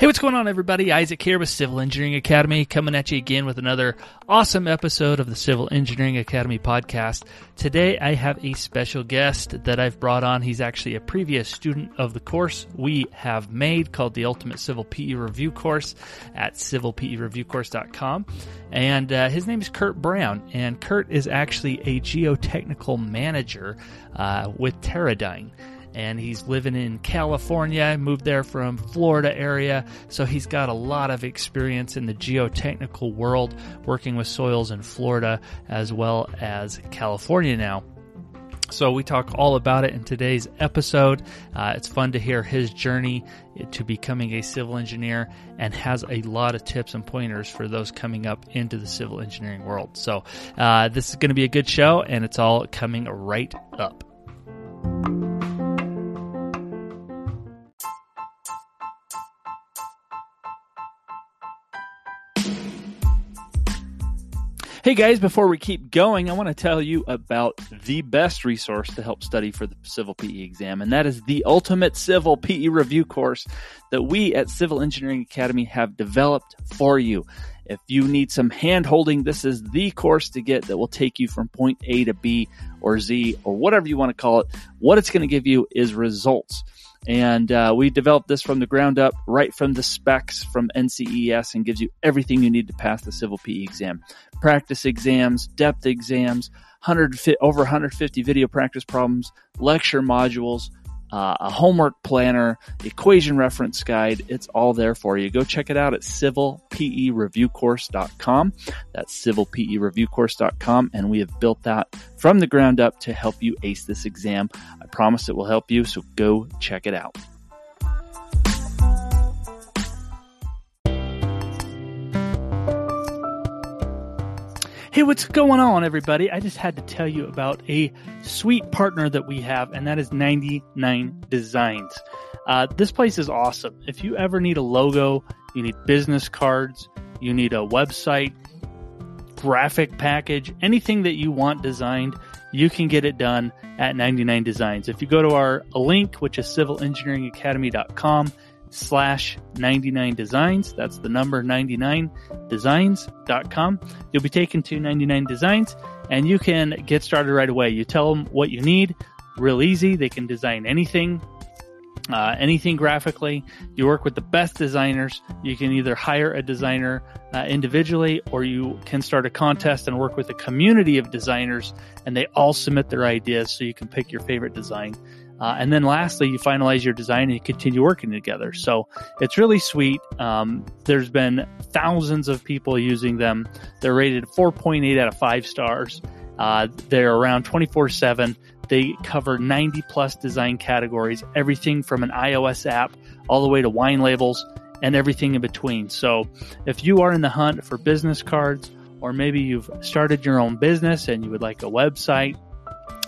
Hey, what's going on, everybody? Isaac here with Civil Engineering Academy, coming at you again with another awesome episode of the Civil Engineering Academy podcast. Today, I have a special guest that I've brought on. He's actually a previous student of the course we have made called the Ultimate Civil PE Review Course at civilpereviewcourse.com. And uh, his name is Kurt Brown. And Kurt is actually a geotechnical manager uh, with Teradyne and he's living in California, moved there from Florida area, so he's got a lot of experience in the geotechnical world working with soils in Florida as well as California now. So we talk all about it in today's episode. Uh, it's fun to hear his journey to becoming a civil engineer and has a lot of tips and pointers for those coming up into the civil engineering world. So uh, this is going to be a good show and it's all coming right up. Hey guys, before we keep going, I want to tell you about the best resource to help study for the Civil PE exam, and that is the Ultimate Civil PE Review course that we at Civil Engineering Academy have developed for you. If you need some hand holding, this is the course to get that will take you from point A to B or Z or whatever you want to call it. What it's going to give you is results. And uh, we developed this from the ground up, right from the specs from NCEES, and gives you everything you need to pass the civil PE exam. Practice exams, depth exams, 100, over 150 video practice problems, lecture modules, uh, a homework planner, equation reference guide. It's all there for you. Go check it out at civilpereviewcourse.com. That's civilpereviewcourse.com. And we have built that from the ground up to help you ace this exam. I promise it will help you. So go check it out. Hey, what's going on, everybody? I just had to tell you about a sweet partner that we have, and that is 99 Designs. Uh, this place is awesome. If you ever need a logo, you need business cards, you need a website, graphic package, anything that you want designed, you can get it done at 99 Designs. If you go to our link, which is civilengineeringacademy.com, slash 99 designs. That's the number 99 designs.com. You'll be taken to 99 designs and you can get started right away. You tell them what you need, real easy. They can design anything, uh, anything graphically. You work with the best designers. You can either hire a designer uh, individually or you can start a contest and work with a community of designers and they all submit their ideas so you can pick your favorite design. Uh, and then lastly, you finalize your design and you continue working together. So it's really sweet. Um, there's been thousands of people using them. They're rated 4.8 out of 5 stars. Uh, they're around 24 7. They cover 90 plus design categories, everything from an iOS app all the way to wine labels and everything in between. So if you are in the hunt for business cards, or maybe you've started your own business and you would like a website,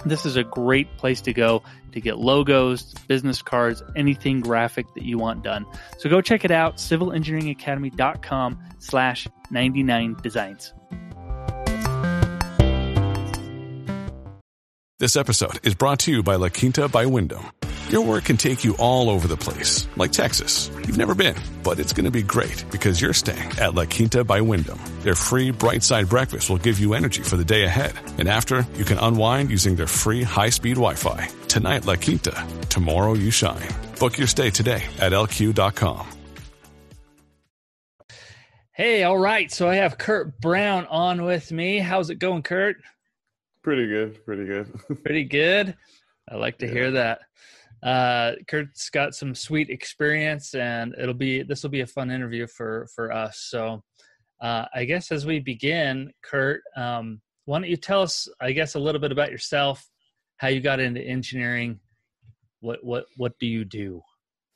this is a great place to go to get logos, business cards, anything graphic that you want done. So go check it out, civilengineeringacademy.com slash 99 designs. This episode is brought to you by La Quinta by Wyndham. Your work can take you all over the place, like Texas. You've never been, but it's going to be great because you're staying at La Quinta by Wyndham. Their free bright side breakfast will give you energy for the day ahead. And after, you can unwind using their free high speed Wi Fi. Tonight, La Quinta. Tomorrow, you shine. Book your stay today at lq.com. Hey, all right. So I have Kurt Brown on with me. How's it going, Kurt? Pretty good. Pretty good. pretty good. I like to yeah. hear that. Uh, Kurt's got some sweet experience, and it'll be this will be a fun interview for for us. So, uh, I guess as we begin, Kurt, um, why don't you tell us, I guess, a little bit about yourself, how you got into engineering. What what what do you do?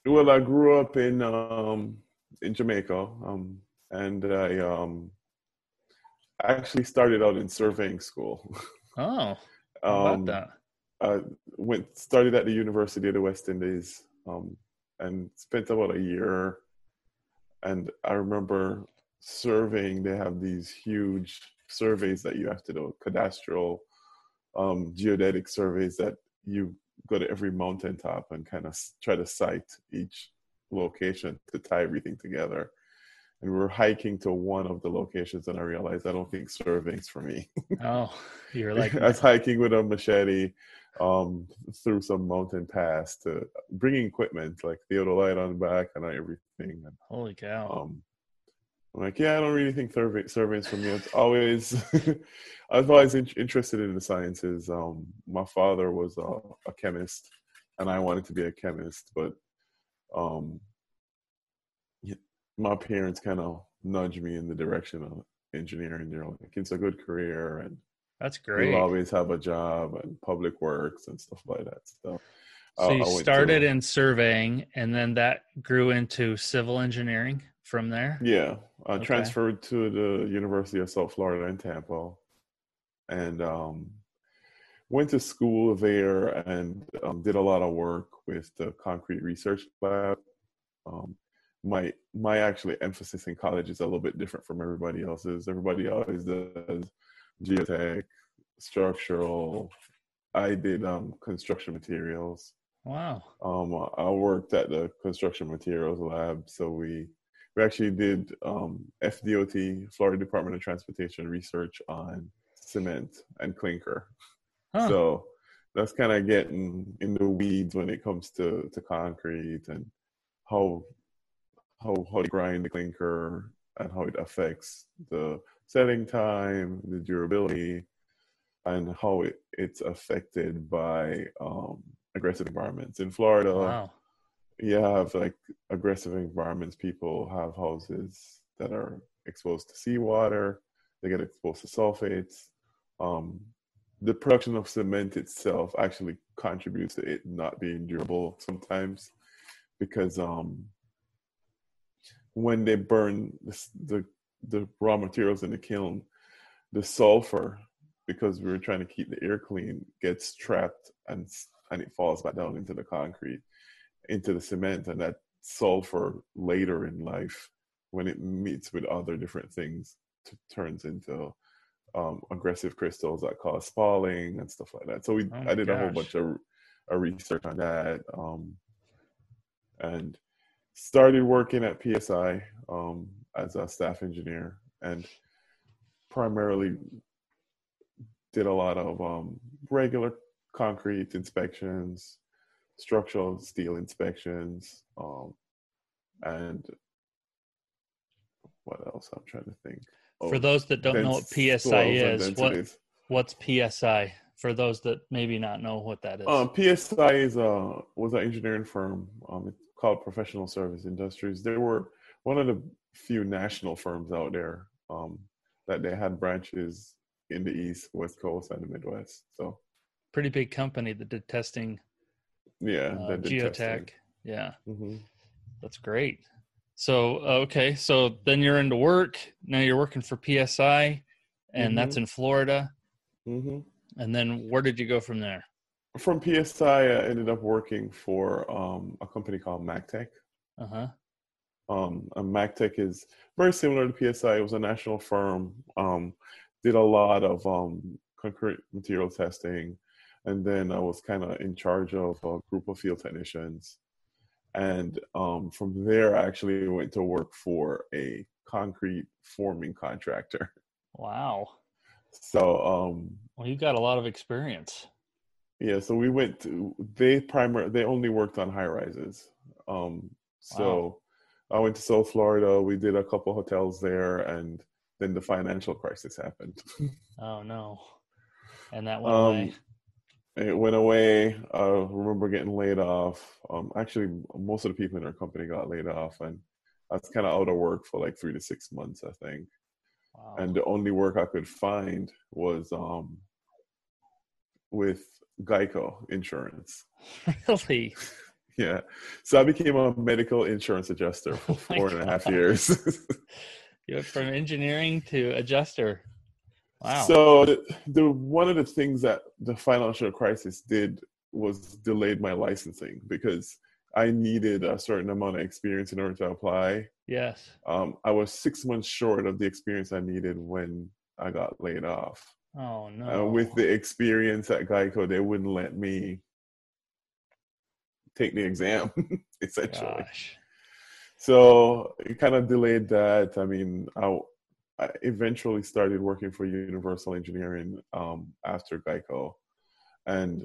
Well, I grew up in um, in Jamaica, um, and I um, actually started out in surveying school. Oh, how um, about that? I went studied at the University of the West Indies um, and spent about a year. And I remember surveying. They have these huge surveys that you have to do, cadastral, um, geodetic surveys that you go to every mountaintop and kind of try to site each location to tie everything together. And we were hiking to one of the locations, and I realized I don't think surveying's for me. Oh, you're like I was hiking with a machete um, through some mountain pass to bringing equipment like theodolite on the back and everything. And, holy cow. um, I'm like, yeah, I don't really think survey, surveys for me. It's always, I was always in, interested in the sciences. Um, my father was a, a chemist, and I wanted to be a chemist, but um, my parents kind of nudged me in the direction of engineering. They're like, it's a good career, and That's great. you'll always have a job and public works and stuff like that. So, So you started in surveying, and then that grew into civil engineering from there. Yeah, I Okay. transferred to the University of South Florida in Tampa, and um, went to school there and um, did a lot of work with the concrete research lab. Um, my my actually emphasis in college is a little bit different from everybody else's. Everybody always does geotech, structural. I did um, construction materials. Wow. Um, I worked at the construction materials lab, so we we actually did um, FDOT, Florida Department of Transportation, research on cement and clinker. Huh. So that's kind of getting in the weeds when it comes to, to concrete and how how how to grind the clinker and how it affects the setting time, the durability, and how it, it's affected by um, aggressive environments. In Florida, wow. you have like aggressive environments. People have houses that are exposed to seawater. They get exposed to sulfates. Um, the production of cement itself actually contributes to it not being durable sometimes because um, when they burn the, the the raw materials in the kiln, the sulfur, because we were trying to keep the air clean, gets trapped and and it falls back down into the concrete into the cement and that sulfur later in life when it meets with other different things t- turns into um, aggressive crystals that cause spalling and stuff like that. So we Oh i did a whole bunch of uh, research on that um, and started working at psi um, as a staff engineer and primarily did a lot of um, regular concrete inspections structural steel inspections um, and what else i'm trying to think For Oh, those that don't know what PSI is, what what's PSI? For those that maybe not know what that is. Um, PSI is a was an engineering firm. Um, it's called Professional Service Industries. They were one of the few national firms out there um, that they had branches in the East, West Coast, and the Midwest. So Pretty big company that did testing, yeah, uh, did geotech. Yeah, hmm that's great. So okay, so then you're into work. Now you're working for PSI, and that's in Florida. hmm And then where did you go from there? From PSI, I ended up working for um, a company called MACTEC. Uh huh. Um, and MACTEC is very similar to PSI. It was a national firm. Um, did a lot of um, concrete material testing, and then I was kind of in charge of a group of field technicians. And um, from there, I actually went to work for a concrete forming contractor. Wow. So um, Well, you got a lot of experience. yeah, so we went to they primar they only worked on high rises. Um, so I went to South Florida. We did a couple hotels there, and then the financial crisis happened. Oh no. And that went Um, away. it went away. I remember getting laid off. Um, actually, most of the people in our company got laid off, and I was kind of out of work for like three to six months, I think. Wow. And the only work I could find was um, with Geico Insurance. Really? Yeah. So I became a medical insurance adjuster for Oh four and a half years. You went from engineering to adjuster. Wow. So the, the one of the things that the financial crisis did was delayed my licensing because I needed a certain amount of experience in order to apply. yes. Um, I was six months short of the experience I needed when I got laid off. Oh no. Uh, with the experience at Geico, they wouldn't let me take the exam, essentially. Gosh. So it kind of delayed that. I mean, I, I eventually started working for Universal Engineering um, after Geico, and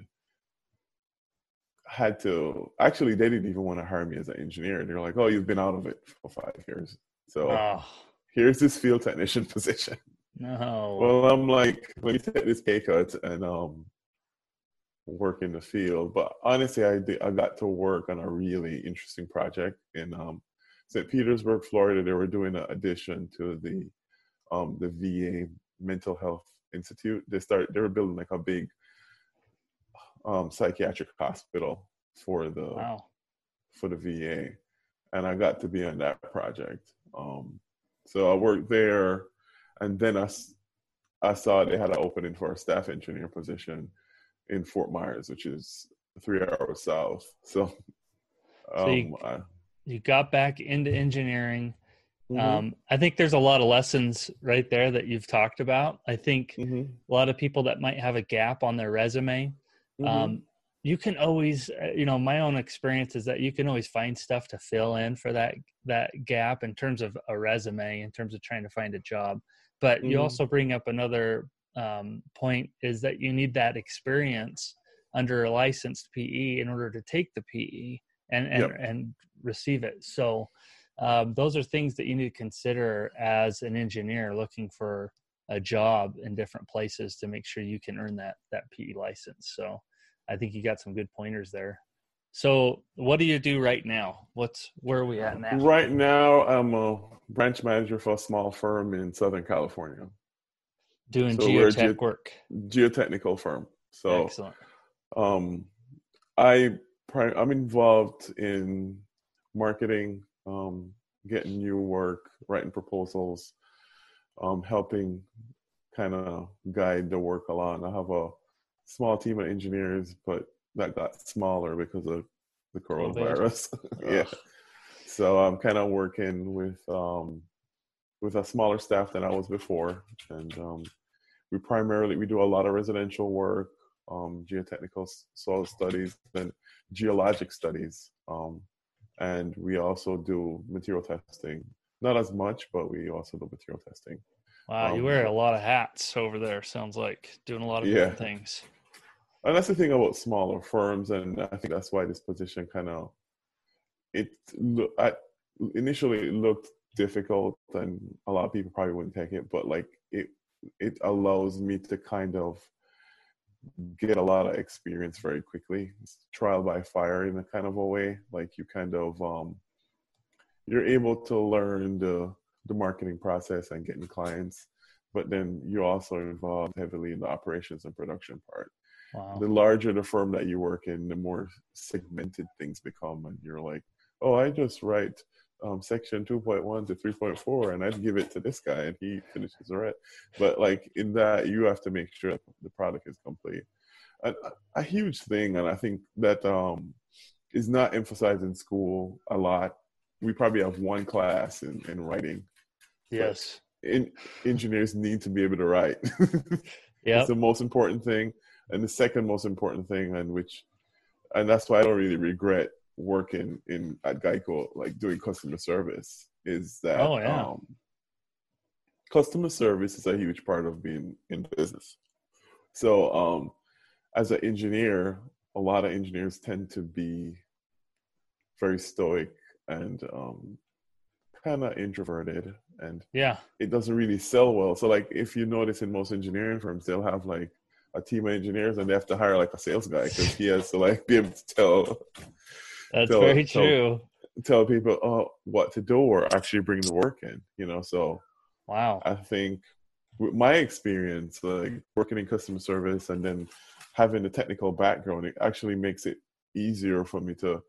had to. Actually, they didn't even want to hire me as an engineer. They're like, "Oh, you've been out of it for five years, so Oh here's this field technician position." no. Well, I'm like, let me take this pay cut and um, work in the field. But honestly, I did, I got to work on a really interesting project in um, St. Petersburg, Florida. They were doing an addition to the um, the VA Mental Health Institute. They started. They were building like a big um, psychiatric hospital for the wow. for the VA, and I got to be on that project. Um, so I worked there, and then I. I saw they had an opening for a staff engineer position in Fort Myers, which is three hours south. So, So um, you- I, You got back into engineering. Mhm, Um, I think there's a lot of lessons right there that you've talked about. I think mhm, a lot of people that might have a gap on their resume, mhm. um, you can always, uh, you know, my own experience is that you can always find stuff to fill in for that that gap in terms of a resume, in terms of trying to find a job. But you Mhm. also bring up another um, point is that you need that experience under a licensed PE in order to take the PE and and, Yep. and receive it. So um, those are things that you need to consider as an engineer looking for a job in different places to make sure you can earn that that PE license. So I think you got some good pointers there. So what do you do right now? What's where are we at now? Right now, I'm a branch manager for a small firm in Southern California, Doing So geotech ge- work. geotechnical firm. So Excellent. um, I pri- I'm involved in marketing, um, getting new work, writing proposals, um, helping kind of guide the work along. I have a small team of engineers, but that got smaller because of the coronavirus. yeah. So I'm kind of working with um, with a smaller staff than I was before, and um, we primarily we do a lot of residential work, um, geotechnical soil studies, and geologic studies, um, and we also do material testing. Not as much, but we also do material testing. Wow, you um, wear a lot of hats over there. Sounds like doing a lot of Yeah. different things. And that's the thing about smaller firms, and I think that's why this position kind of it I, initially it looked difficult, and a lot of people probably wouldn't take it, but like it it allows me to kind of get a lot of experience very quickly. It's trial by fire in a kind of a way, like you kind of um you're able to learn the the marketing process and getting clients, but then you're also involved heavily in the operations and production part Wow. the larger the firm that you work in, the more segmented things become, and you're like, oh, I just write um, section 2.1 to 3.4, and I'd give it to this guy, and he finishes the rest. But like in that, you have to make sure the product is complete. A, a huge thing, and I think that um, is not emphasized in school a lot. We probably have one class in, in writing. Yes. In, engineers need to be able to write. Yep. It's the most important thing. And the second most important thing, and which, and that's why I don't really regret working in at Geico, like doing customer service, is that Oh, yeah. um, customer service is a huge part of being in business. So, um, as an engineer, a lot of engineers tend to be very stoic and um, kind of introverted, and Yeah. it doesn't really sell well. So like if you notice in most engineering firms, they'll have like a team of engineers and they have to hire like a sales guy because he has to like be able to tell That's So- very so- true. tell people oh what to do or actually bring the work in. You know, so Wow. I think with my experience, like working in customer service and then having a technical background, it actually makes it easier for me to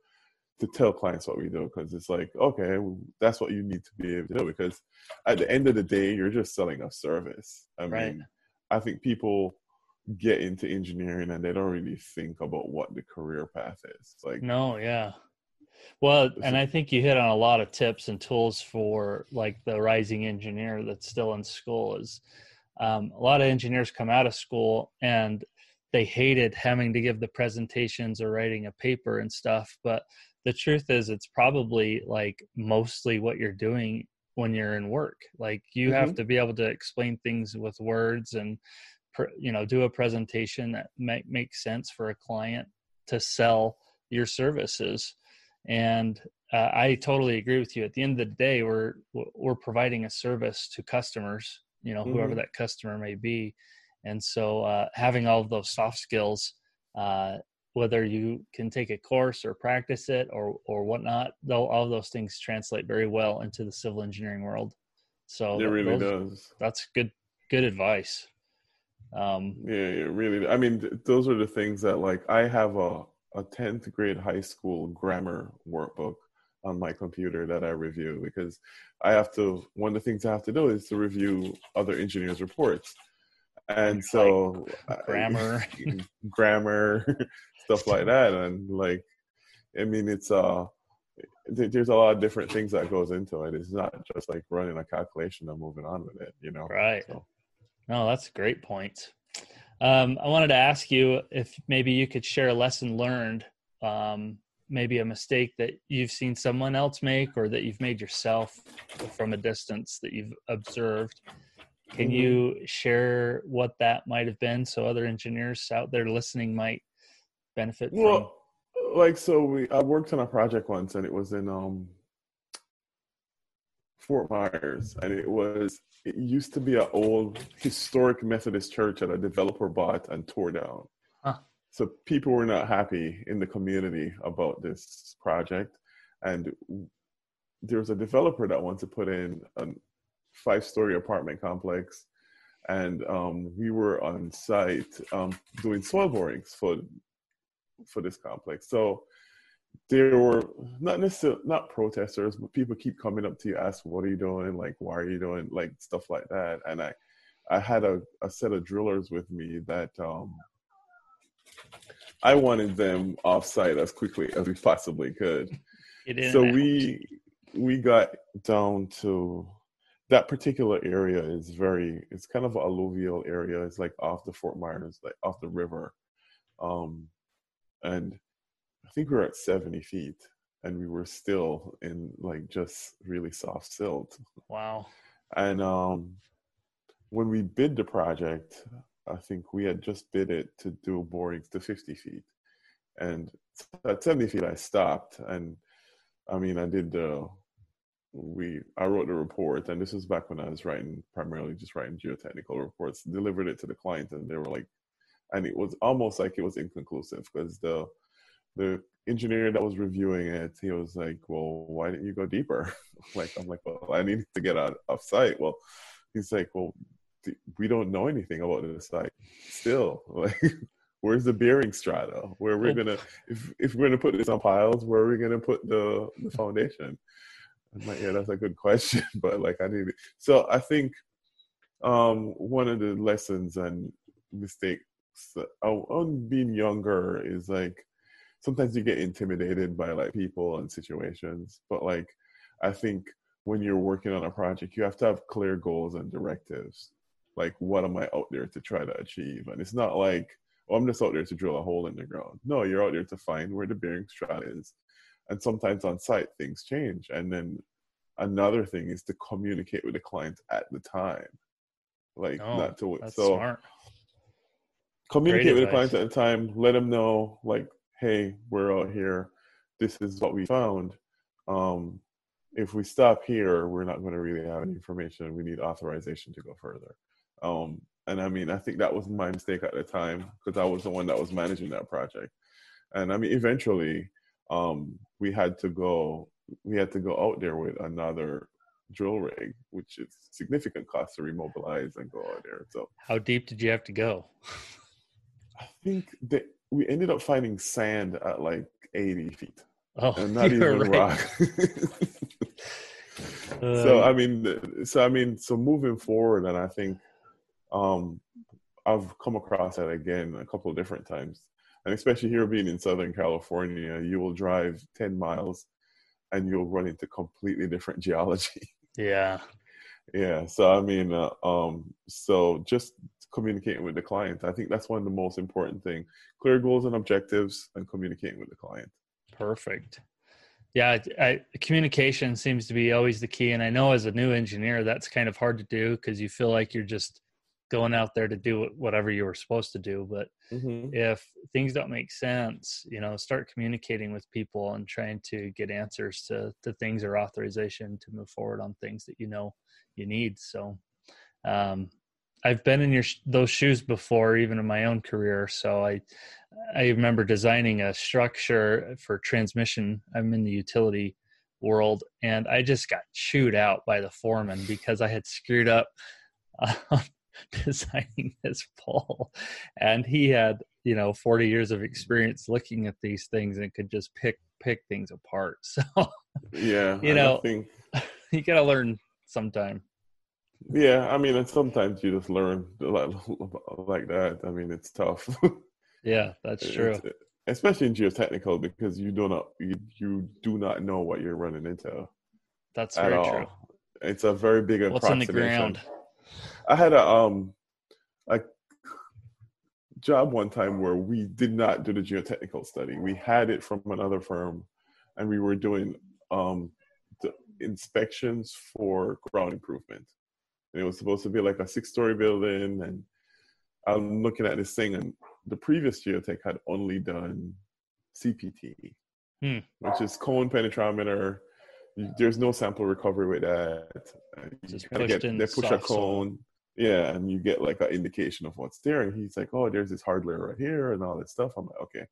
to tell clients what we do because it's like, okay, that's what you need to be able to do. Because at the end of the day, you're just selling a service. I Right. mean, I think people get into engineering and they don't really think about what the career path is. Like, No, yeah. Well, and I think you hit on a lot of tips and tools for like the rising engineer that's still in school is um, a lot of engineers come out of school and they hated having to give the presentations or writing a paper and stuff. But the truth is, it's probably like mostly what you're doing when you're in work. Like you have to be able to explain things with words and, you know, do a presentation that make, makes sense for a client to sell your services. And uh, i totally agree with you. At the end of the day we're we're providing a service to customers you know whoever Mhm. that customer may be. And so uh, having all of those soft skills uh, whether you can take a course or practice it or or whatnot though all of those things translate very well into the civil engineering world. So it really those- does. that's good good advice um Yeah, it really. I mean, th- those are the things that like I have a a tenth grade high school grammar workbook on my computer that I review because I have to. One of the things I have to do is to review other engineers' reports, and so I- grammar. grammar, stuff like that, and like, I mean, it's uh. There's a lot of different things that goes into it. It's not just like running a calculation and moving on with it, you know. Right. So. No, that's a great point. Um, I wanted to ask you if maybe you could share a lesson learned, um, maybe a mistake that you've seen someone else make or that you've made yourself from a distance that you've observed. Can Mhm. you share what that might have been so other engineers out there listening might benefit from? Well, like so, we I worked on a project once, and it was in um Fort Myers, and it was it used to be an old historic Methodist church that a developer bought and tore down. Huh. So people were not happy in the community about this project, and there was a developer that wanted to put in a five-story apartment complex, and um, we were on site um, doing soil borings for for this complex. So there were not necessarily not protesters, but people keep coming up to you, ask, "What are you doing? Like, why are you doing like stuff like that?" And I, I had a, a set of drillers with me that um, I wanted them off site as quickly as we possibly could. So we we got down to that particular area is very it's kind of an alluvial area. It's like off the Fort Myers, like off the river. Um and think we were at 70 feet and we were still in like just really soft silt. Wow. And um when we bid the project, I think we had just bid it to do borings to 50 feet. And at 70 feet I stopped and I mean I did the we I wrote the report and this was back when I was writing primarily just writing geotechnical reports, delivered it to the client and they were like and it was almost like it was inconclusive because the the engineer that was reviewing it, he was like, "Well, why didn't you go deeper?" like I'm like, "Well, I need to get out off site." Well, he's like, "Well, th- we don't know anything about this site still. Like, where's the bearing strata? Where we're gonna if if we're gonna put this on piles, where are we gonna put the the foundation?" I'm like, "Yeah, that's a good question, but like I need it." So I think um one of the lessons and mistakes that- on on being younger is like sometimes you get intimidated by like people and situations but like i think when you're working on a project you have to have clear goals and directives. Like what am i out there to try to achieve? And it's not like oh i'm just out there to drill a hole in the ground. No you're out there to find where the bearing strata is. And sometimes on site things change. And then another thing is to communicate with the client at the time. Like Oh, not to That's so smart. communicate with the advice. clients at the time let them know like hey we're out here. This is what we found. Um if we stop here we're not going to really have any information. We need authorization to go further. Um and i mean i think that was my mistake at the time because i was the one that was managing that project. And i mean eventually um we had to go we had to go out there with another drill rig which is significant cost to remobilize and go out there so How deep did you have to go? I think that we ended up finding sand at like 80 feet. Oh, and not even right. rock. so Uh, I mean, so I mean, so moving forward, and I think um, I've come across that again a couple of different times, and especially here being in Southern California, you will drive ten miles, and you'll run into completely different geology. yeah. yeah. So I mean, uh, um, so just communicating with the client, I think that's one of the most important thing: clear goals and objectives, and communicating with the client. Perfect. Yeah, I, I, communication seems to be always the key. And I know as a new engineer, that's kind of hard to do because you feel like you're just going out there to do whatever you were supposed to do. But Mm-hmm. if things don't make sense, you know, start communicating with people and trying to get answers to, to things or authorization to move forward on things that you know you need. So, um, I've been in your those shoes before, even in my own career. So I, I remember designing a structure for transmission. I'm in the utility world, and I just got chewed out by the foreman because I had screwed up uh, designing this pole, and he had you know 40 years of experience looking at these things and could just pick pick things apart. So Yeah, You know- you got to learn sometime. Yeah, I mean, and sometimes you just learn like, like that. I mean, it's tough. Yeah, that's true. It's- especially in geotechnical because you do not you, you do not know what you're running into That's at very all. true. It's a very big What's in the ground? I had a um a job one time where we did not do the geotechnical study. We had it from another firm, and we were doing um inspections for ground improvement. And it was supposed to be like a six-story building, and I'm looking at this thing, and the previous geotech had only done CPT, Hmm. which is cone penetrometer. There's no sample recovery with that. Just get, in they push a soil. cone, yeah, and you get like an indication of what's there. And he's like, "Oh, there's this hard layer right here, and all that stuff." I'm like, "Okay."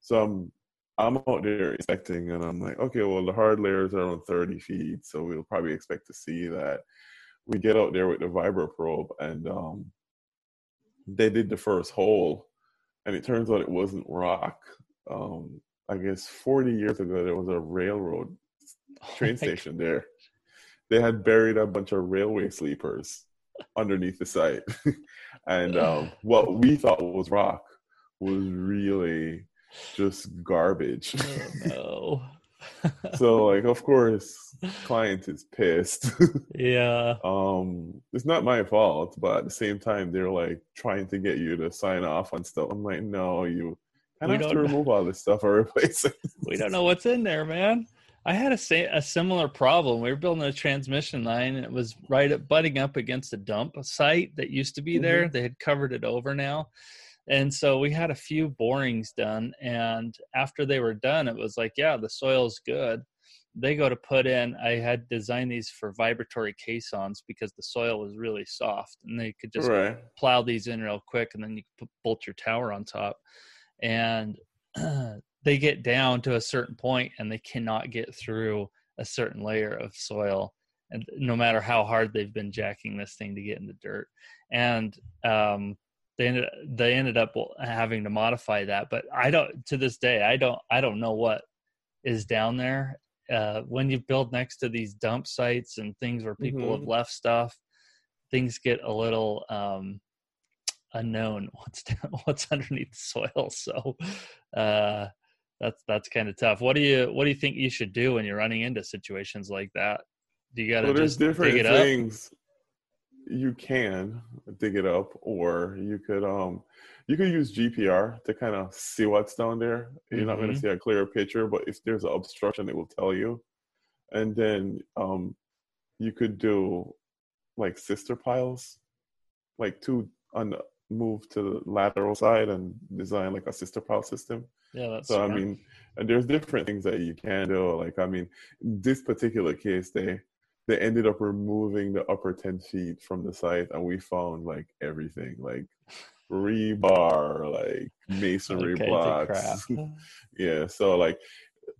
So I'm I'm out there inspecting, and I'm like, "Okay, well, the hard layers are around 30 feet, so we'll probably expect to see that." We get out there with the vibro probe, and um, they did the first hole, and it turns out it wasn't rock. Um, I guess 40 years ago, there was a railroad train Oh station there. They had buried a bunch of railway sleepers underneath the site. and um, what we thought was rock was really just garbage. Oh, no. so, like, of course, client is pissed. yeah. um, it's not my fault, but at the same time, they're like trying to get you to sign off on stuff. I'm like, no, you kind We of have to remove all this stuff or replace it. we don't know what's in there, man. I had a sa- a similar problem. We were building a transmission line, and it was right at butting up against a dump site that used to be there. They had covered it over now, and so we had a few borings done. And after they were done, it was like, yeah, the soil's good. They go to put in. I had designed these for vibratory caissons because the soil was really soft, and they could just right. plow these in real quick and then you put, bolt your tower on top and they get down to a certain point and they cannot get through a certain layer of soil and no matter how hard they've been jacking this thing to get in the dirt and um they ended they ended up having to modify that but i don't to this day i don't i don't know what is down there. Uh when you build next to these dump sites and things where people have Mhm. left stuff things get a little um unknown what's down, what's underneath the soil. So uh that's that's kind of tough. What do you what do you think you should do when you're running into situations like that? Do you got to Well, there's just different dig it up? things you can dig it up, or you could um you could use GPR to kind of see what's down there. You're not going to see a clear picture, but if there's an obstruction, it will tell you. And then um you could do like sister piles, like two on the move to the lateral side and design like a sister pile system. yeah that's So I mean, and there's different things that you can do. Like I mean, this particular case, they they ended up removing the upper ten feet from the site, and we found like everything, like rebar, like masonry Okay, blocks. yeah, so like,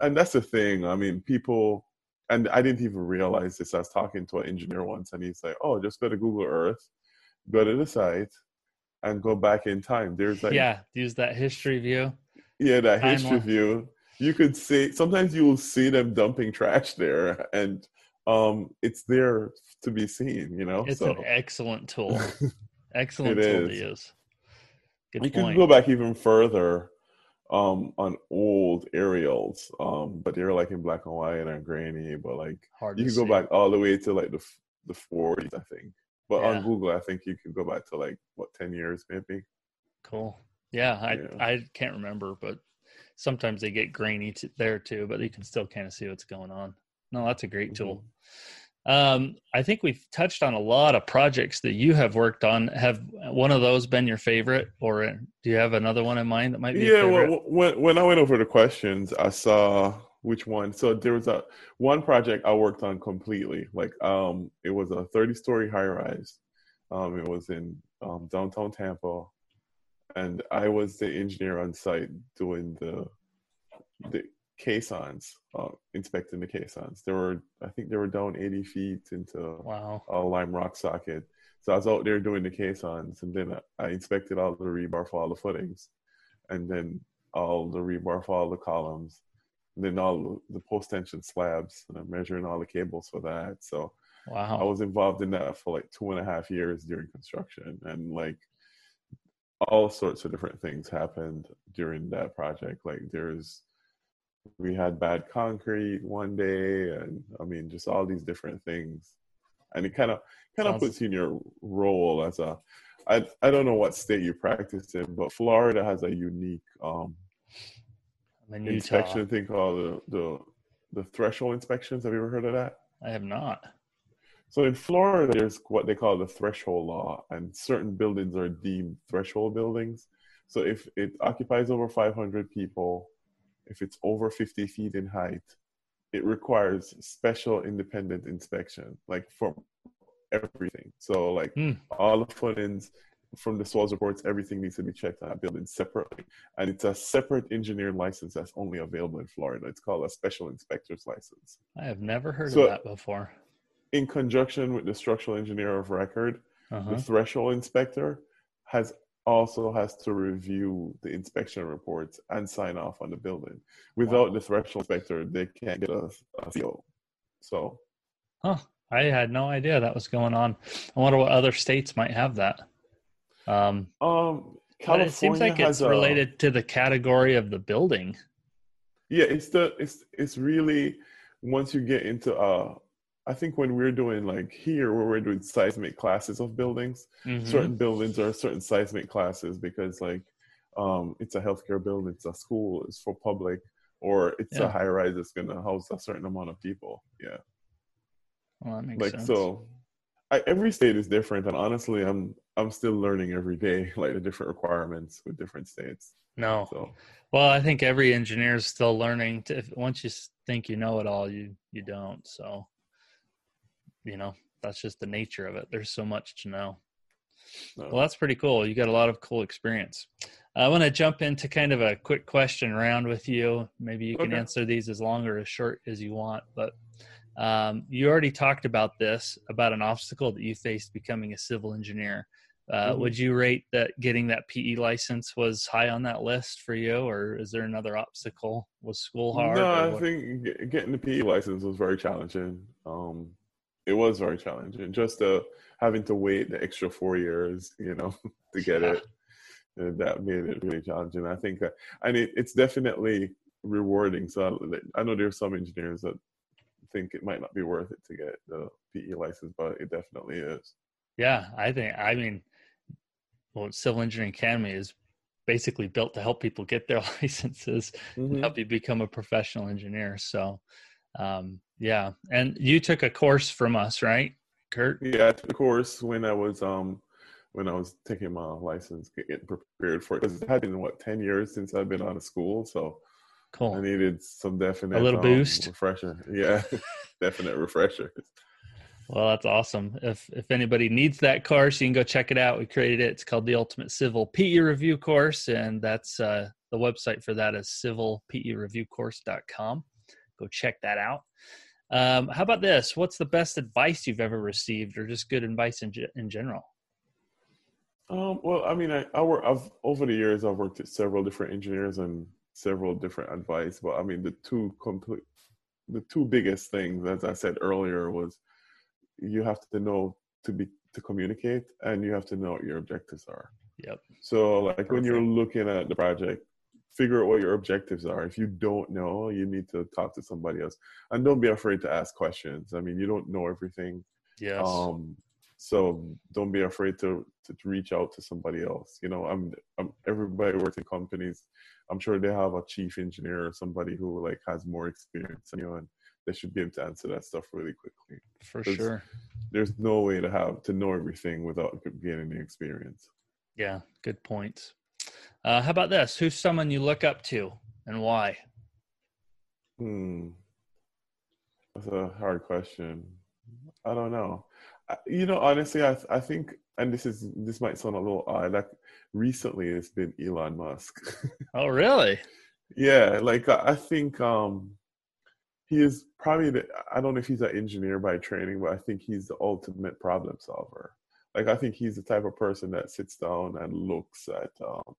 and that's the thing. I mean, people. And I didn't even realize this. I was talking to an engineer once, and he's like, "Oh, just go to Google Earth, go to the site, and go back in time. There's like yeah, use that history view. yeah, that Timeline. history view. You could see sometimes you will see them dumping trash there, and um, it's there to be seen. You know, It's so an excellent tool. Excellent tool to use. Good you point. can go back even further um, on old aerials, um, but they're like in black and white and grainy. But like Hard you to can go back all the way to like the the 40s, I think. But Yeah. on Google, I think you can go back to like what 10 years maybe. Cool. Yeah, I Yeah. I can't remember, but sometimes they get grainy t- there too, but you can still kind of see what's going on. No, that's a great tool. Mm-hmm. Um, I think we've touched on a lot of projects that you have worked on. Have one of those been your favorite, or do you have another one in mind that might be? Yeah, well, when when I went over the questions, I saw which one. So there was a one project I worked on completely. Like um, it was a 30 story high rise. Um, it was in um, downtown Tampa, and I was the engineer on site doing the the caissons, uh, inspecting the caissons. There were I think they were down 80 feet into wow. a lime rock socket. So I was out there doing the caissons, and then I, inspected all the rebar for all the footings, and then all the rebar for all the columns, and then all the post tension slabs, and I'm measuring all the cables for that. So I was involved in that for like two and a half years during construction, and like all sorts of different things happened during that project. Like there's we had bad concrete one day, and I mean just all these different things, and it kind of kind of puts you in your role as a. I I don't know what state you practice in, but Florida has a unique um, inspection thing called the, the the threshold inspections. Have you ever heard of that? I have not. So in Florida, there's what they call the threshold law, and certain buildings are deemed threshold buildings. So if it occupies over 500 people, if it's over 50 feet in height, it requires special independent inspection, like for everything. So like Hmm. all the footings from the soils reports, everything needs to be checked on that building separately. And it's a separate engineering license that's only available in Florida. It's called a special inspector's license I have never heard So- of that before. in conjunction with the structural engineer of record, Uh-huh. the threshold inspector has also has to review the inspection reports and sign off on the building. Without the threshold inspector, they can't get a, a CO. So Huh. I had no idea that was going on. I wonder what other states might have that. Um, um but California it seems like it's a- related to the category of the building. Yeah, it's the it's it's really once you get into uh I think when we're doing like here where we're doing seismic classes of buildings, Mhm. certain buildings are certain seismic classes because like um it's a healthcare building it's a school it's for public or it's Yeah. a high rise that's going to house a certain amount of people yeah Well, that makes like sense. so I, every state is different and honestly i'm i'm still learning every day like the different requirements with different states no. so Well, I think every engineer is still learning. To, if, once you think you know it all, you you don't. So, you know, that's just the nature of it. There's so much to know. no. Well, that's pretty cool. You got a lot of cool experience. I want to jump into kind of a quick question round with you. Maybe you can answer these as long or as short as you want. But um, you already talked about this about an obstacle that you faced becoming a civil engineer. Uh, Mhm. Would you rate that getting that PE license was high on that list for you, or is there another obstacle? Was school hard? no i what? think getting the pe license was very challenging um it was very challenging just uh having to wait the extra four years you know to get Yeah. it and that made it really challenging i think that and it, it's definitely rewarding so I, I know there's some engineers that think it might not be worth it to get the pe license but it definitely is Yeah, I think. I mean, well, Civil Engineering Academy is basically built to help people get their licenses, and help you become a professional engineer. So, um, yeah. And you took a course from us, right, Kurt? Yeah, I took the course when I was um when I was taking my license, getting prepared for it. Because it had been what ten years since I've been out of school, so cool. I needed some definite a little um, boost? refresher. Yeah, definite refresher. Well, that's awesome. If if anybody needs that course, you can go check it out. We created it. It's called the Ultimate Civil PE Review Course, and that's uh, the website for that is civilpereviewcourse.com. Go check that out. Um, how about this? What's the best advice you've ever received, or just good advice in in general? Um, well, I mean, I, I work, I've over the years I've worked with several different engineers and several different advice, but I mean the two complete, the two biggest things, as I said earlier, was you have to know to be to communicate and you have to know what your objectives are. Yep. So like when you're looking at the project, figure out what your objectives are. If you don't know, you need to talk to somebody else. And don't be afraid to ask questions. I mean, you don't know everything. Yes. Um so don't be afraid to to reach out to somebody else. You know, I'm, I'm everybody works in companies. I'm sure they have a chief engineer or somebody who like has more experience than you and they should be able to answer that stuff really quickly. For sure. There's no way to have to know everything without getting the experience. Yeah, good points. Uh, how about this? Who's someone you look up to and why? Hmm. That's a hard question. I don't know. You know, honestly, I I think, and this is this might sound a little odd. Like recently, it's been Elon Musk. oh, really? yeah. Like I think um, he is probably the. I don't know if he's an engineer by training, but I think he's the ultimate problem solver. Like I think he's the type of person that sits down and looks at um,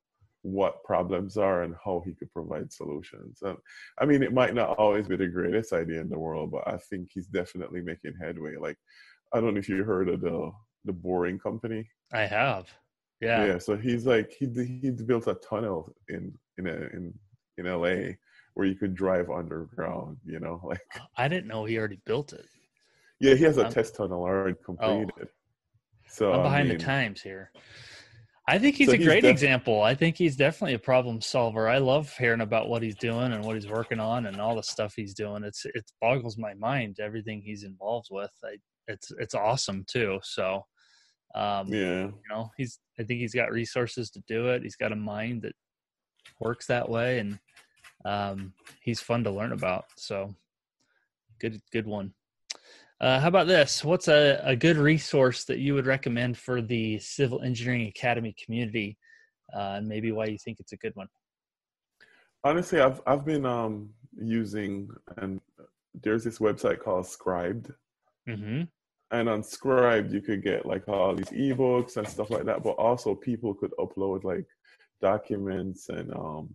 what problems are and how he could provide solutions. And I mean, it might not always be the greatest idea in the world, but I think he's definitely making headway. Like, I don't know if you heard of the the Boring Company. I have. Yeah. Yeah. So he's like he he built a tunnel in in a, in in LA where you could drive underground. You know, like I didn't know he already built it. Yeah, he has a um, test tunnel already oh. completed. Oh. So I'm behind I mean, the times here. I think he's so a great def- example. I think he's definitely a problem solver. I love hearing about what he's doing and what he's working on and all the stuff he's doing. It's it boggles my mind everything he's involved with. I, it's it's awesome too. So um, yeah, you know, he's I think he's got resources to do it. He's got a mind that works that way, and um, he's fun to learn about. So good good one. Uh, how about this? What's a, a good resource that you would recommend for the Civil Engineering Academy community, uh, and maybe why you think it's a good one? Honestly, I've I've been um, using and there's this website called Scribd, mm-hmm. and on Scribd you could get like all these ebooks and stuff like that, but also people could upload like documents and um,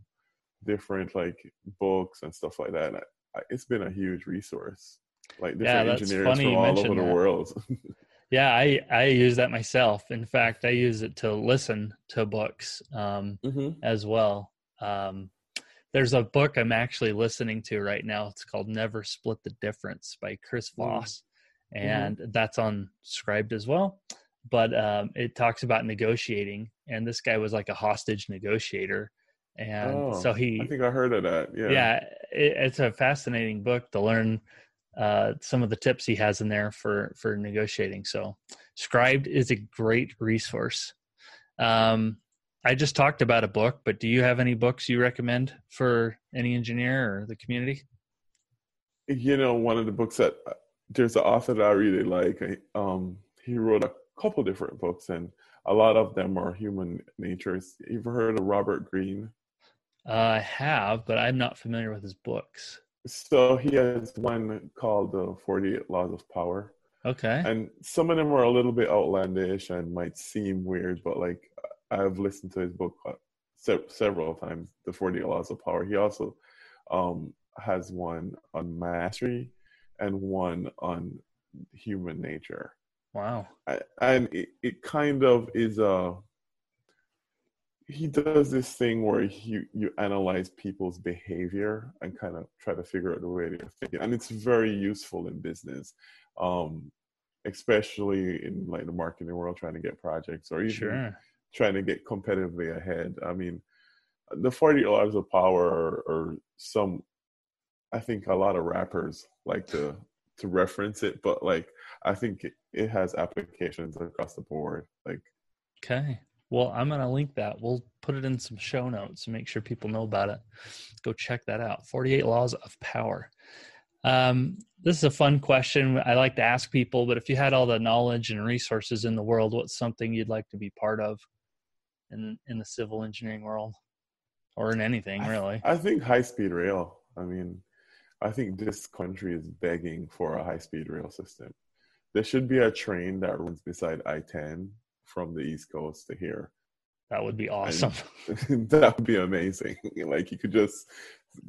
different like books and stuff like that. I, it's been a huge resource like different yeah, engineers from all over the world. yeah, I I use that myself. In fact, I use it to listen to books um, mm-hmm. as well. Um, there's a book I'm actually listening to right now. It's called Never Split the Difference by Chris mm. Voss, mm-hmm. and that's on Scribd as well. But um, it talks about negotiating, and this guy was like a hostage negotiator, and oh, so he. I think I heard of that. Yeah, yeah, it, it's a fascinating book to learn uh, some of the tips he has in there for for negotiating. So, Scribd is a great resource. Um, I just talked about a book, but do you have any books you recommend for any engineer or the community? You know, one of the books that uh, there's an author that I really like. Um, he wrote a couple different books, and a lot of them are human nature. You've heard of Robert Greene? Uh, I have, but I'm not familiar with his books. So he has one called the 48 Laws of Power. Okay. And some of them are a little bit outlandish and might seem weird, but like I've listened to his book uh, se- several times, The 48 Laws of Power. He also um, has one on mastery and one on human nature. Wow. I, and it, it kind of is a he does this thing where you you analyze people's behavior and kind of try to figure out the way they're thinking, and it's very useful in business, um, especially in like the marketing world, trying to get projects or even sure. trying to get competitively ahead. I mean, the Forty Laws of Power or some, I think a lot of rappers like to to reference it, but like I think it, it has applications across the board. Like, okay, well, I'm going to link that. We'll put it in some show notes and make sure people know about it. Go check that out. 48 Laws of Power. Um, this is a fun question I like to ask people, but if you had all the knowledge and resources in the world, what's something you'd like to be part of in in the civil engineering world or in anything really? I, I think high speed rail. I mean, I think this country is begging for a high speed rail system. There should be a train that runs beside I 10 from the East Coast to here. That would be awesome. that would be amazing. Like you could just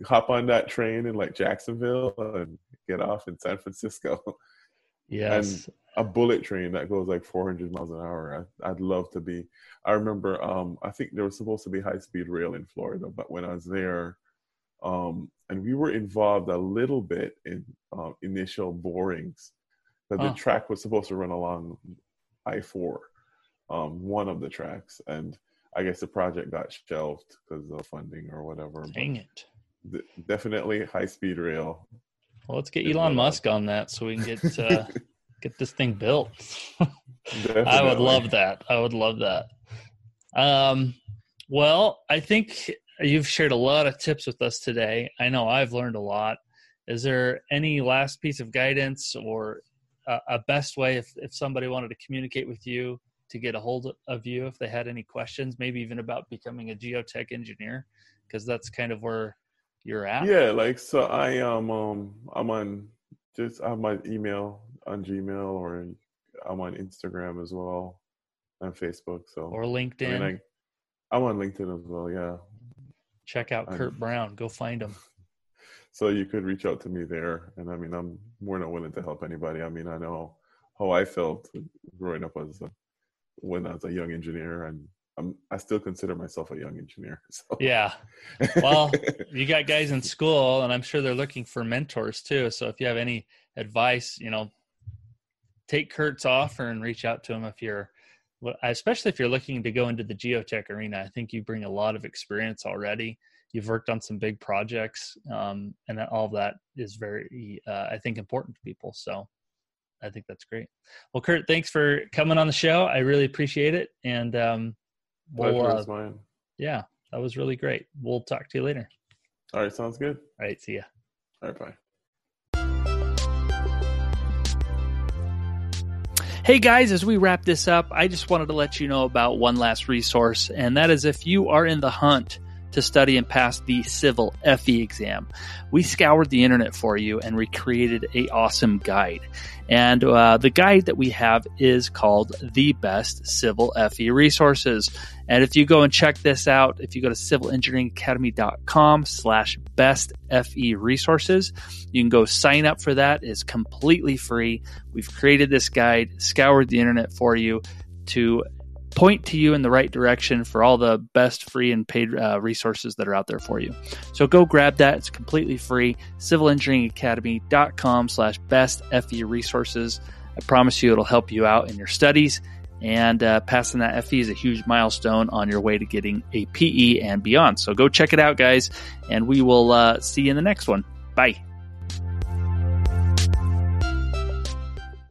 hop on that train in like Jacksonville and get off in San Francisco. Yes. And a bullet train that goes like 400 miles an hour. I, would love to be. I remember, um, I think there was supposed to be high speed rail in Florida, but when I was there, um, and we were involved a little bit in uh, initial borings, but the track was supposed to run along I 4, um, one of the tracks. And I guess the project got shelved because of funding or whatever. Dang it. D- definitely high speed rail. Well, let's get Elon Musk on that so we can get uh, get this thing built. I would love that. I would love that. Um, well, I think you've shared a lot of tips with us today. I know I've learned a lot. Is there any last piece of guidance or a, a best way if, if somebody wanted to communicate with you to get a hold of you if they had any questions, maybe even about becoming a geotech engineer? Because that's kind of where you're at. Yeah, like so I am um I'm on just I have my email on Gmail or I'm on Instagram as well and Facebook. So or LinkedIn. I mean, I, am on LinkedIn as well. Yeah. Check out I'm, Kurt Brown. Go find him. So you could reach out to me there, and I mean I'm more than willing to help anybody. I mean I know how I felt growing up as a, when I was a young engineer, and I'm I still consider myself a young engineer. So. Yeah. Well, you got guys in school, and I'm sure they're looking for mentors too. So if you have any advice, you know, take Kurt's offer and reach out to him if you're, especially if you're looking to go into the geotech arena. I think you bring a lot of experience already. You've worked on some big projects, um, and all of that is very, uh, I think, important to people. So I think that's great. Well, Kurt, thanks for coming on the show. I really appreciate it, and um, we'll, uh, yeah, that was really great. We'll talk to you later. All right, sounds good. All right, see ya. All right, bye. Hey guys, as we wrap this up, I just wanted to let you know about one last resource, and that is if you are in the hunt to study and pass the civil FE exam. We scoured the internet for you and recreated a awesome guide. And uh, the guide that we have is called The Best Civil FE Resources. And if you go and check this out, if you go to civilengineeringacademy.com slash best FE resources, you can go sign up for that. It's completely free. We've created this guide, scoured the internet for you to point to you in the right direction for all the best free and paid uh, resources that are out there for you. So go grab that. It's completely free. Civilengineeringacademy.com slash best FE resources. I promise you it'll help you out in your studies. And uh, passing that FE is a huge milestone on your way to getting a PE and beyond. So go check it out, guys. And we will uh, see you in the next one. Bye.